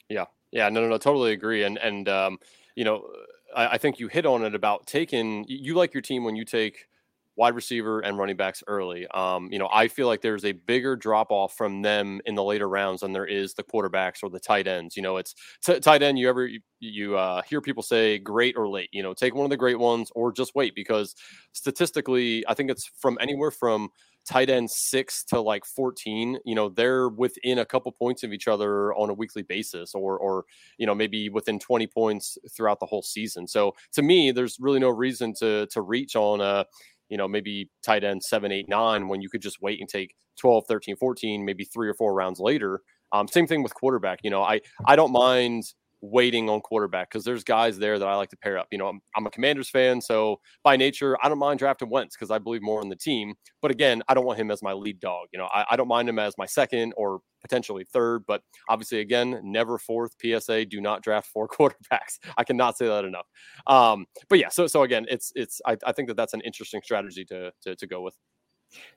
S2: Yeah, yeah, no, no, no, totally agree. And and um, you know, I, I think you hit on it about taking. You like your team when you take wide receiver and running backs early. Um, you know, I feel like there's a bigger drop off from them in the later rounds than there is the quarterbacks or the tight ends. You know, it's t- tight end. You ever you, you uh, hear people say great or late? You know, take one of the great ones or just wait because statistically, I think it's from anywhere from tight end six to like 14 you know they're within a couple points of each other on a weekly basis or or you know maybe within 20 points throughout the whole season so to me there's really no reason to to reach on a you know maybe tight end seven eight nine when you could just wait and take 12 13 14 maybe three or four rounds later. Um, same thing with quarterback you know i i don't mind waiting on quarterback because there's guys there that I like to pair up. You know, I'm, I'm a Commanders fan, so by nature, I don't mind drafting Wentz because I believe more in the team. But again, I don't want him as my lead dog. You know, I, I don't mind him as my second or potentially third, but obviously, again, never fourth. PSA: Do not draft four [LAUGHS] quarterbacks. I cannot say that enough. Um, but yeah, so so again, it's it's I, I think that that's an interesting strategy to to, to go with.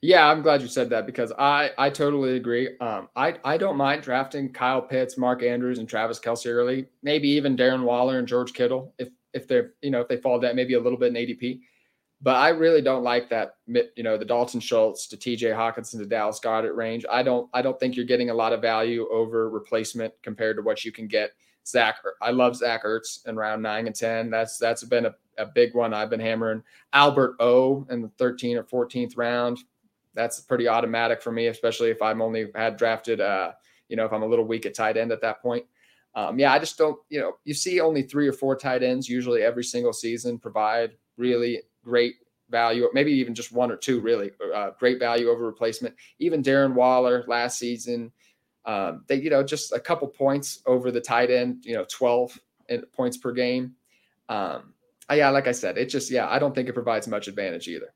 S1: Yeah, I'm glad you said that because I I totally agree. Um, I I don't mind drafting Kyle Pitts, Mark Andrews, and Travis Kelce early. Maybe even Darren Waller and George Kittle if if they're you know if they fall down maybe a little bit in ADP. But I really don't like that you know the Dalton Schultz to T.J. Hockenson to Dallas Goedert range. I don't I don't think you're getting a lot of value over replacement compared to what you can get. Zach, I love Zach Ertz in round nine and ten. That's that's been a a big one I've been hammering. Albert O in the 13th or 14th round. That's pretty automatic for me, especially if I'm only had drafted, uh, you know, if I'm a little weak at tight end at that point. Um, yeah, I just don't, you know, you see only three or four tight ends usually every single season provide really great value, maybe even just one or two really uh, great value over replacement. Even Darren Waller last season, um, they, you know, just a couple points over the tight end, you know, 12 points per game. Um, yeah, like I said, it just yeah, I don't think it provides much advantage either.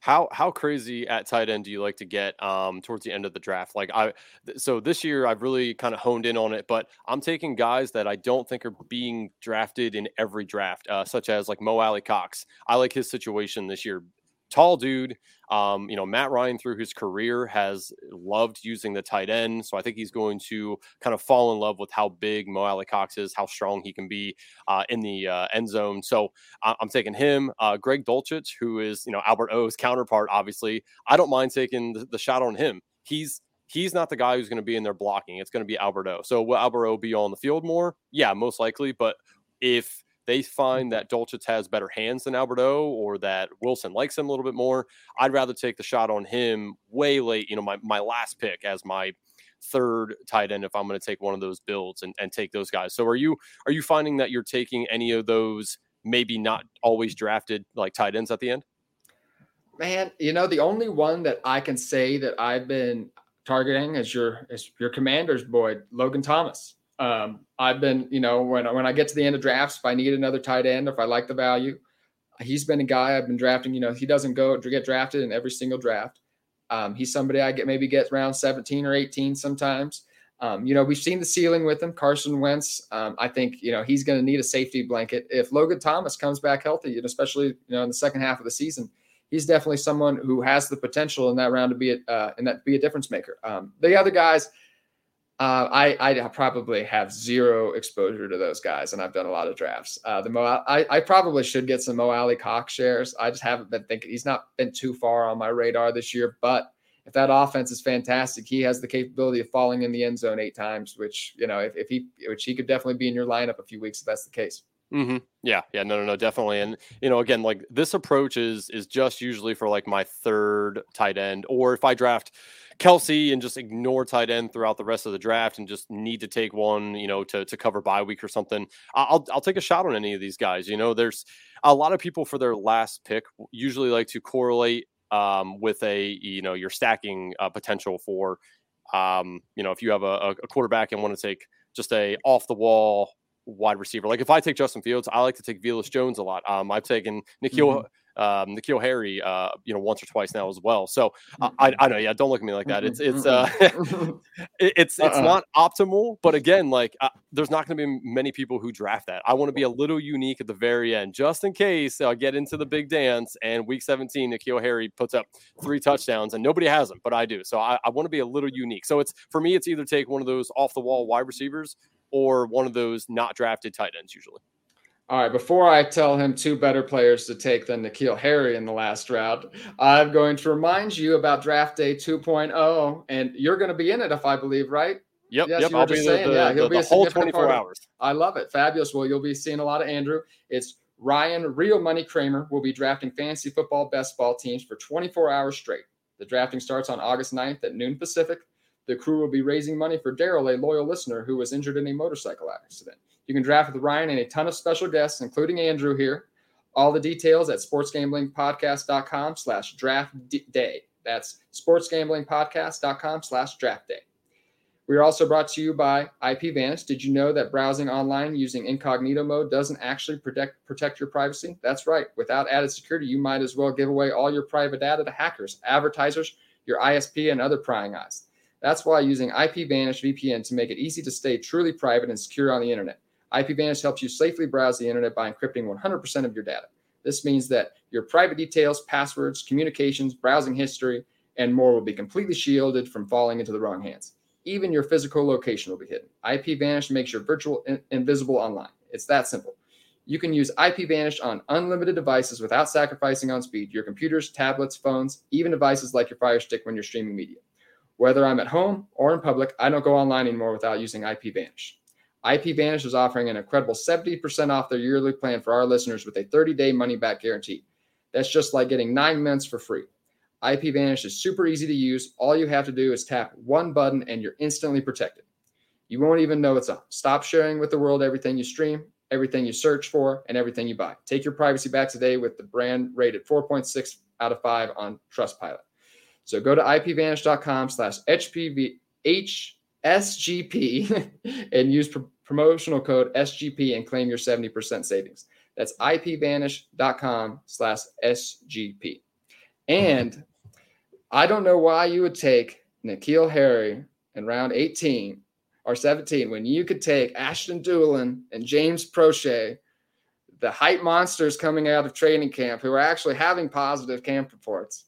S2: How how crazy at tight end do you like to get um, towards the end of the draft? Like I, so this year I've really kind of honed in on it, but I'm taking guys that I don't think are being drafted in every draft, uh, such as like Mo Alie-Cox. I like his situation this year tall dude. Um, you know, Matt Ryan through his career has loved using the tight end. So I think he's going to kind of fall in love with how big Mo Alie-Cox is, how strong he can be uh, in the uh, end zone. So I- am taking him. Uh, Greg Dulcich, who is, you know, Albert O's counterpart, obviously. I don't mind taking the, the shot on him. He's he's not the guy who's going to be in there blocking. It's going to be Albert O. So will Albert O be on the field more? Yeah, most likely. But if they find mm-hmm. that Dulcich has better hands than Albert O or that Wilson likes him a little bit more, I'd rather take the shot on him way late, you know, my, my last pick as my third tight end if I'm going to take one of those builds and, and take those guys. So are you are you finding that you're taking any of those maybe not always drafted like tight ends at the end?
S1: Man, you know, the only one that I can say that I've been targeting is your is your commander's boy, Logan Thomas. Um, I've been, you know, when when I get to the end of drafts, if I need another tight end, or if I like the value, he's been a guy I've been drafting. You know, he doesn't go get drafted in every single draft. Um, he's somebody I get maybe get around 17 or 18 sometimes. Um, you know, we've seen the ceiling with him. Carson Wentz, um, I think, you know, he's going to need a safety blanket. If Logan Thomas comes back healthy, and especially, you know, in the second half of the season, he's definitely someone who has the potential in that round to be a, uh, and that be a difference maker. Um, the other guys, uh, I, I probably have zero exposure to those guys, and I've done a lot of drafts. Uh, the Mo, I, I probably should get some Mo Alie-Cox shares. I just haven't been thinking. He's not been too far on my radar this year, but if that offense is fantastic, he has the capability of falling in the end zone eight times, which you know, if, if he, which he could definitely be in your lineup a few weeks if that's the case.
S2: Mm-hmm. Yeah, yeah, no, no, no, definitely. And you know, again, like this approach is is just usually for like my third tight end, or if I draft Kelce and just ignore tight end throughout the rest of the draft and just need to take one, you know, to to cover bye week or something. I'll I'll take a shot on any of these guys. You know, there's a lot of people for their last pick usually like to correlate um, with a you know your stacking uh, potential for um, you know if you have a, a quarterback and want to take just a off the wall wide receiver. Like if I take Justin Fields, I like to take Velus Jones a lot. Um, I've taken N'Keal mm-hmm um, N'Keal Harry, uh, you know, once or twice now as well. So uh, I, I know, yeah, don't look at me like that. It's it's uh, [LAUGHS] [LAUGHS] it's it's uh-uh. not optimal, but again, like uh, there's not going to be many people who draft that. I want to be a little unique at the very end, just in case I get into the big dance and week 17, N'Keal Harry puts up three touchdowns and nobody has them, but I do. So I, I want to be a little unique. So it's for me, it's either take one of those off the wall wide receivers or one of those not drafted tight ends usually.
S1: All right, before I tell him two better players to take than N'Keal Harry in the last round, I'm going to remind you about Draft Day 2.0, and you're going to be in it, if I believe, right?
S2: Yep, yes, yep. I'll just saying, the, yeah, he'll the, be the whole 24 hours.
S1: I love it. Fabulous. Well, you'll be seeing a lot of Andrew. It's Ryan Real Money Kramer will be drafting fantasy football best ball teams for 24 hours straight. The drafting starts on August 9th at noon Pacific. The crew will be raising money for Daryl, a loyal listener who was injured in a motorcycle accident. You can draft with Ryan and a ton of special guests, including Andrew here. All the details at sportsgamblingpodcast.com slash draft day. That's sportsgamblingpodcast.com slash draft day. We are also brought to you by IPVanish. Did you know that browsing online using incognito mode doesn't actually protect protect your privacy? That's right. Without added security, you might as well give away all your private data to hackers, advertisers, your ISP, and other prying eyes. That's why using IPVanish VPN to make it easy to stay truly private and secure on the internet. IPVanish helps you safely browse the internet by encrypting 100% of your data. This means that your private details, passwords, communications, browsing history, and more will be completely shielded from falling into the wrong hands. Even your physical location will be hidden. IPVanish makes your virtual in- invisible online. It's that simple. You can use IPVanish on unlimited devices without sacrificing on speed. Your computers, tablets, phones, even devices like your Fire Stick when you're streaming media. Whether I'm at home or in public, I don't go online anymore without using IPVanish. IPVanish is offering an incredible 70% off their yearly plan for our listeners with a 30 day money back guarantee. That's just like getting nine months for free. IPVanish is super easy to use. All you have to do is tap one button and you're instantly protected. You won't even know it's on. Stop sharing with the world everything you stream, everything you search for, and everything you buy. Take your privacy back today with the brand rated 4.6 out of 5 on Trustpilot. So go to ipvanish.com slash HPV, HSGP [LAUGHS] and use promotional code SGP and claim your 70% savings. That's ipvanish.com slash SGP. And I don't know why you would take N'Keal Harry in round 18 or 17 when you could take Ashton Dulin and James Proche, the hype monsters coming out of training camp who are actually having positive camp reports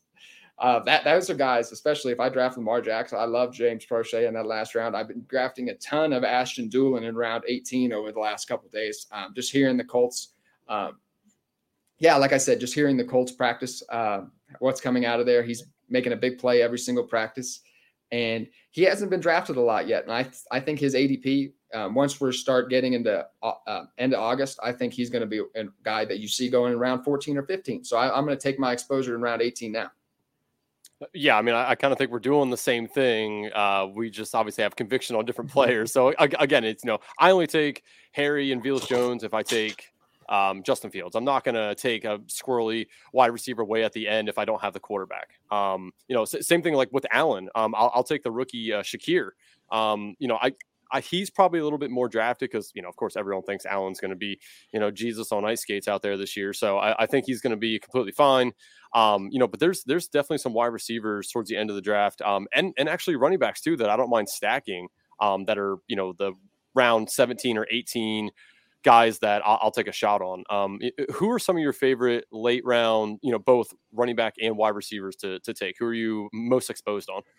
S1: uh, that those are guys, especially if I draft Lamar Jackson. I love James Proche in that last round. I've been drafting a ton of Ashton Dulin in round 18 over the last couple days. Um, just hearing the Colts, um, yeah, like I said, just hearing the Colts practice, uh, what's coming out of there. He's making a big play every single practice, and he hasn't been drafted a lot yet. And I I think his ADP. Um, once we start getting into uh, uh, end of August, I think he's going to be a guy that you see going in round 14 or 15. So I, I'm going to take my exposure in round 18 now.
S2: Yeah, I mean, I, I kind of think we're doing the same thing. Uh, we just obviously have conviction on different players. So again, it's you know, I only take Harry and Velus Jones if I take um, Justin Fields. I'm not going to take a squirrely wide receiver way at the end if I don't have the quarterback. Um, you know, s- same thing like with Allen. Um, I'll, I'll, take the rookie uh, Shakir. Um, you know, I I, he's probably a little bit more drafted because you know, of course, everyone thinks Allen's going to be you know Jesus on ice skates out there this year. So I, I think he's going to be completely fine. Um, you know, but there's there's definitely some wide receivers towards the end of the draft, um, and and actually running backs too that I don't mind stacking. Um, that are you know the round 17 or 18 guys that I'll, I'll, take a shot on. Um, who are some of your favorite late round, you know, both running back and wide receivers to to take? Who are you most exposed on? [SIGHS]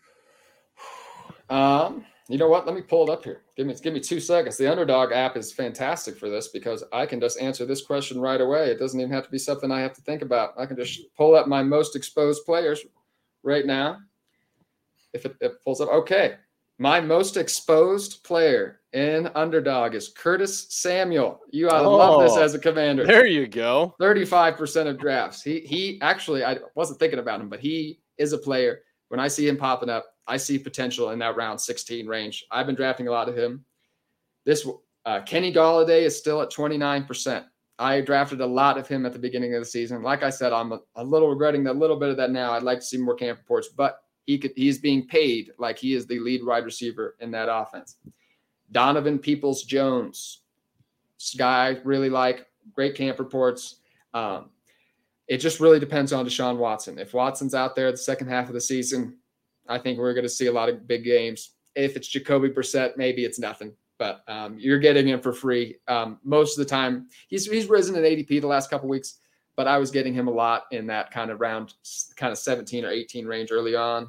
S1: Um, you know what? Let me pull it up here. Give me give me two seconds. The Underdog app is fantastic for this because I can just answer this question right away. It doesn't even have to be something I have to think about. I can just pull up my most exposed players right now. If it, it pulls up, okay. My most exposed player in Underdog is Curtis Samuel. You ought to oh, love this oh, as a commander.
S2: There you go.
S1: 35% of drafts. He he actually I wasn't thinking about him, but he is a player. When I see him popping up, I see potential in that round 16 range. I've been drafting a lot of him. This uh, Kenny Golladay is still at 29%. I drafted a lot of him at the beginning of the season. Like I said, I'm a, a little regretting a little bit of that now. I'd like to see more camp reports, but he could he's being paid like he is the lead wide receiver in that offense. Donovan Peoples Jones, guy really like great camp reports. Um, it just really depends on Deshaun Watson. If Watson's out there the second half of the season, I think we're going to see a lot of big games. If it's Jacoby Brissett, maybe it's nothing, but um, you're getting him for free. Um, most of the time, he's he's risen in ADP the last couple weeks, but I was getting him a lot in that kind of round, kind of 17 or 18 range early on.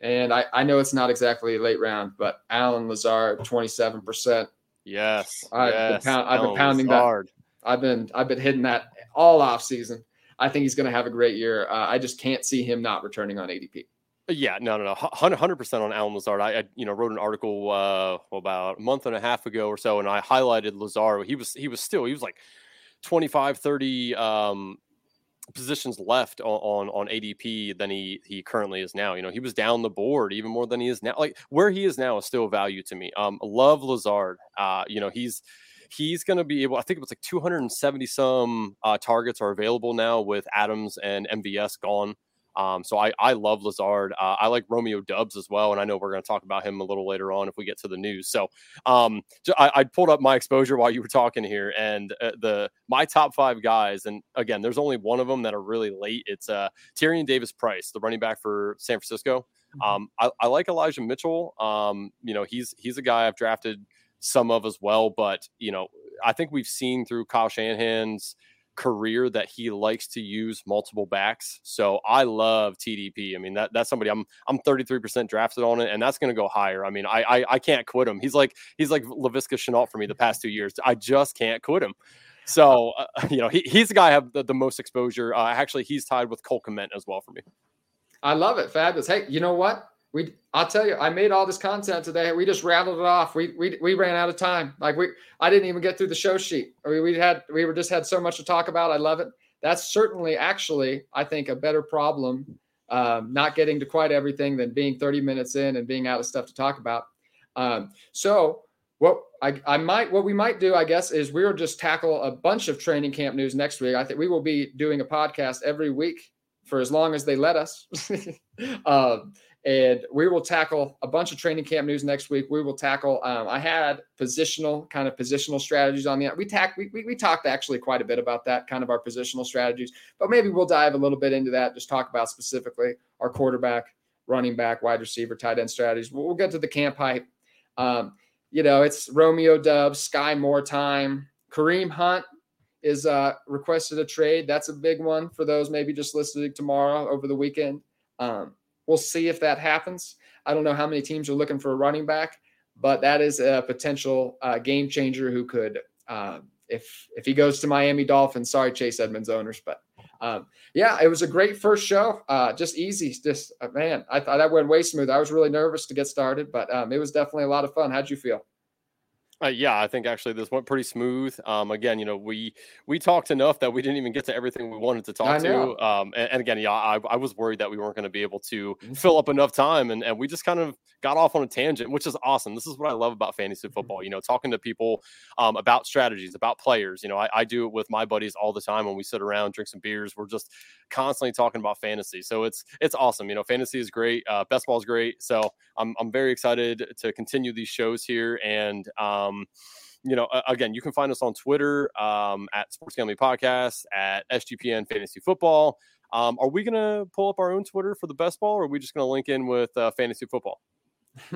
S1: And I, I know it's not exactly a late round, but Allen Lazard, 27%.
S2: Yes.
S1: I've
S2: yes.
S1: been, pound, I've been pounding Lazard. that. I've been I've been hitting that all off season. I think he's going to have a great year. Uh, I just can't see him not returning on ADP.
S2: Yeah, no, no, no, hundred percent on Allen Lazard. I, I, you know, wrote an article uh, about a month and a half ago or so, and I highlighted Lazard. He was, he was still, he was like 25, 30 um, positions left on, on, on ADP than he he currently is now. You know, he was down the board even more than he is now. Like where he is now is still value to me. Um, love Lazard. Uh, you know, he's he's going to be able. I think it was like 270 some uh, targets are available now with Adams and MVS gone. Um, so I, I love Lazard. Uh, I like Romeo Doubs as well, and I know we're going to talk about him a little later on if we get to the news. So um, I, I pulled up my exposure while you were talking here, and uh, the my top five guys, and again, there's only one of them that are really late. It's uh, Tyrion Davis Price, the running back for San Francisco. Mm-hmm. Um, I, I, like Elijah Mitchell. Um, you know, he's he's a guy I've drafted some of as well, but you know, I think we've seen through Kyle Shanahan's career that he likes to use multiple backs. So I love TDP. I mean that that's somebody I'm I'm 33% drafted on it, and that's going to go higher. I mean I, I, I can't quit him. He's like he's like Laviska Shenault for me the past two years. I just can't quit him. So uh, [LAUGHS] you know he, he's the guy I have the, the most exposure. Uh, actually, he's tied with Cole Kmet as well for me.
S1: I love it, fabulous. Hey, you know what? We I'll tell you, I made all this content today. We just rattled it off. We we we ran out of time. Like we I didn't even get through the show sheet. I mean, we had we were just had so much to talk about. I love it. That's certainly actually, I think, a better problem. Um, not getting to quite everything than being 30 minutes in and being out of stuff to talk about. Um, so what I, I might what we might do, I guess, is we'll just tackle a bunch of training camp news next week. I think we will be doing a podcast every week for as long as they let us. [LAUGHS] um, and we will tackle a bunch of training camp news next week. We will tackle. Um, I had positional kind of positional strategies on the. We tack. We, we, we talked actually quite a bit about that kind of our positional strategies, but maybe we'll dive a little bit into that. Just talk about specifically our quarterback, running back, wide receiver, tight end strategies. We'll, we'll get to the camp hype. Um, you know, it's Romeo Doubs, Skyy Moore time. Kareem Hunt is uh, requested a trade. That's a big one for those maybe just listening tomorrow over the weekend. Um, We'll see if that happens. I don't know how many teams are looking for a running back, but that is a potential uh, game changer who could, uh, if if he goes to Miami Dolphins. Sorry, Chase Edmonds owners, but um, yeah, it was a great first show. Uh, just easy. Just uh, man, I thought that went way smooth. I was really nervous to get started, but um, it was definitely a lot of fun. How'd you feel?
S2: Uh, yeah, I think actually this went pretty smooth. Um, again, you know, we we talked enough that we didn't even get to everything we wanted to talk to. Um, and, and, again, yeah, I, I was worried that we weren't going to be able to mm-hmm. fill up enough time, and, and we just kind of got off on a tangent, which is awesome. This is what I love about fantasy mm-hmm. football. You know, talking to people um, about strategies, about players. You know, I, I do it with my buddies all the time when we sit around, drink some beers. We're just constantly talking about fantasy, so it's it's awesome. You know, fantasy is great, uh, best ball is great. So I'm I'm very excited to continue these shows here and. Um, you know, again, you can find us on Twitter um, at Sports Gambling Podcast, at SGPN Fantasy Football. Um, are we going to pull up our own Twitter for the best ball, or are we just going to link in with uh, fantasy football? [LAUGHS]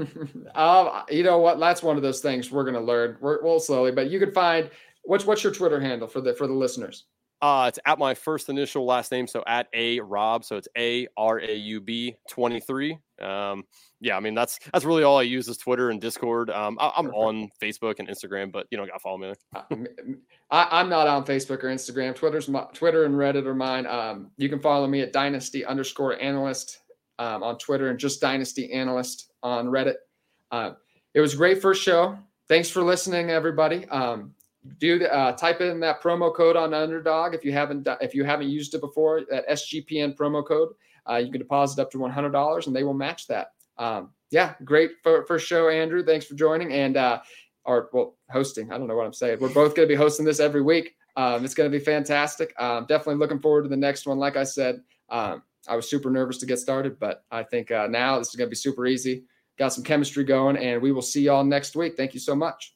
S1: um, you know what? That's one of those things we're going to learn. We're, we'll slowly, but you can find What's what's your Twitter handle for the for the listeners?
S2: Uh, it's at my first initial last name, so at a Rob, so it's a R A U B twenty three. Um, yeah, I mean that's that's really all I use is Twitter and Discord. Um, I, am on Facebook and Instagram, but you know, got to follow me there.
S1: Uh, I, am not on Facebook or Instagram. Twitter's my, Twitter and Reddit are mine. Um, you can follow me at Dynasty underscore Analyst um, on Twitter and just Dynasty Analyst on Reddit. Uh, it was great first show. Thanks for listening, everybody. Um, do uh, type in that promo code on Underdog if you haven't if you haven't used it before. That SGPN promo code, uh, you can deposit up to one hundred dollars, and they will match that. Um, yeah, great for, first show, Andrew. Thanks for joining and uh, or well hosting. I don't know what I'm saying. We're both going to be hosting this every week. Um, it's going to be fantastic. Um, definitely looking forward to the next one. Like I said, um, I was super nervous to get started, but I think uh, now this is going to be super easy. Got some chemistry going, and we will see y'all next week. Thank you so much.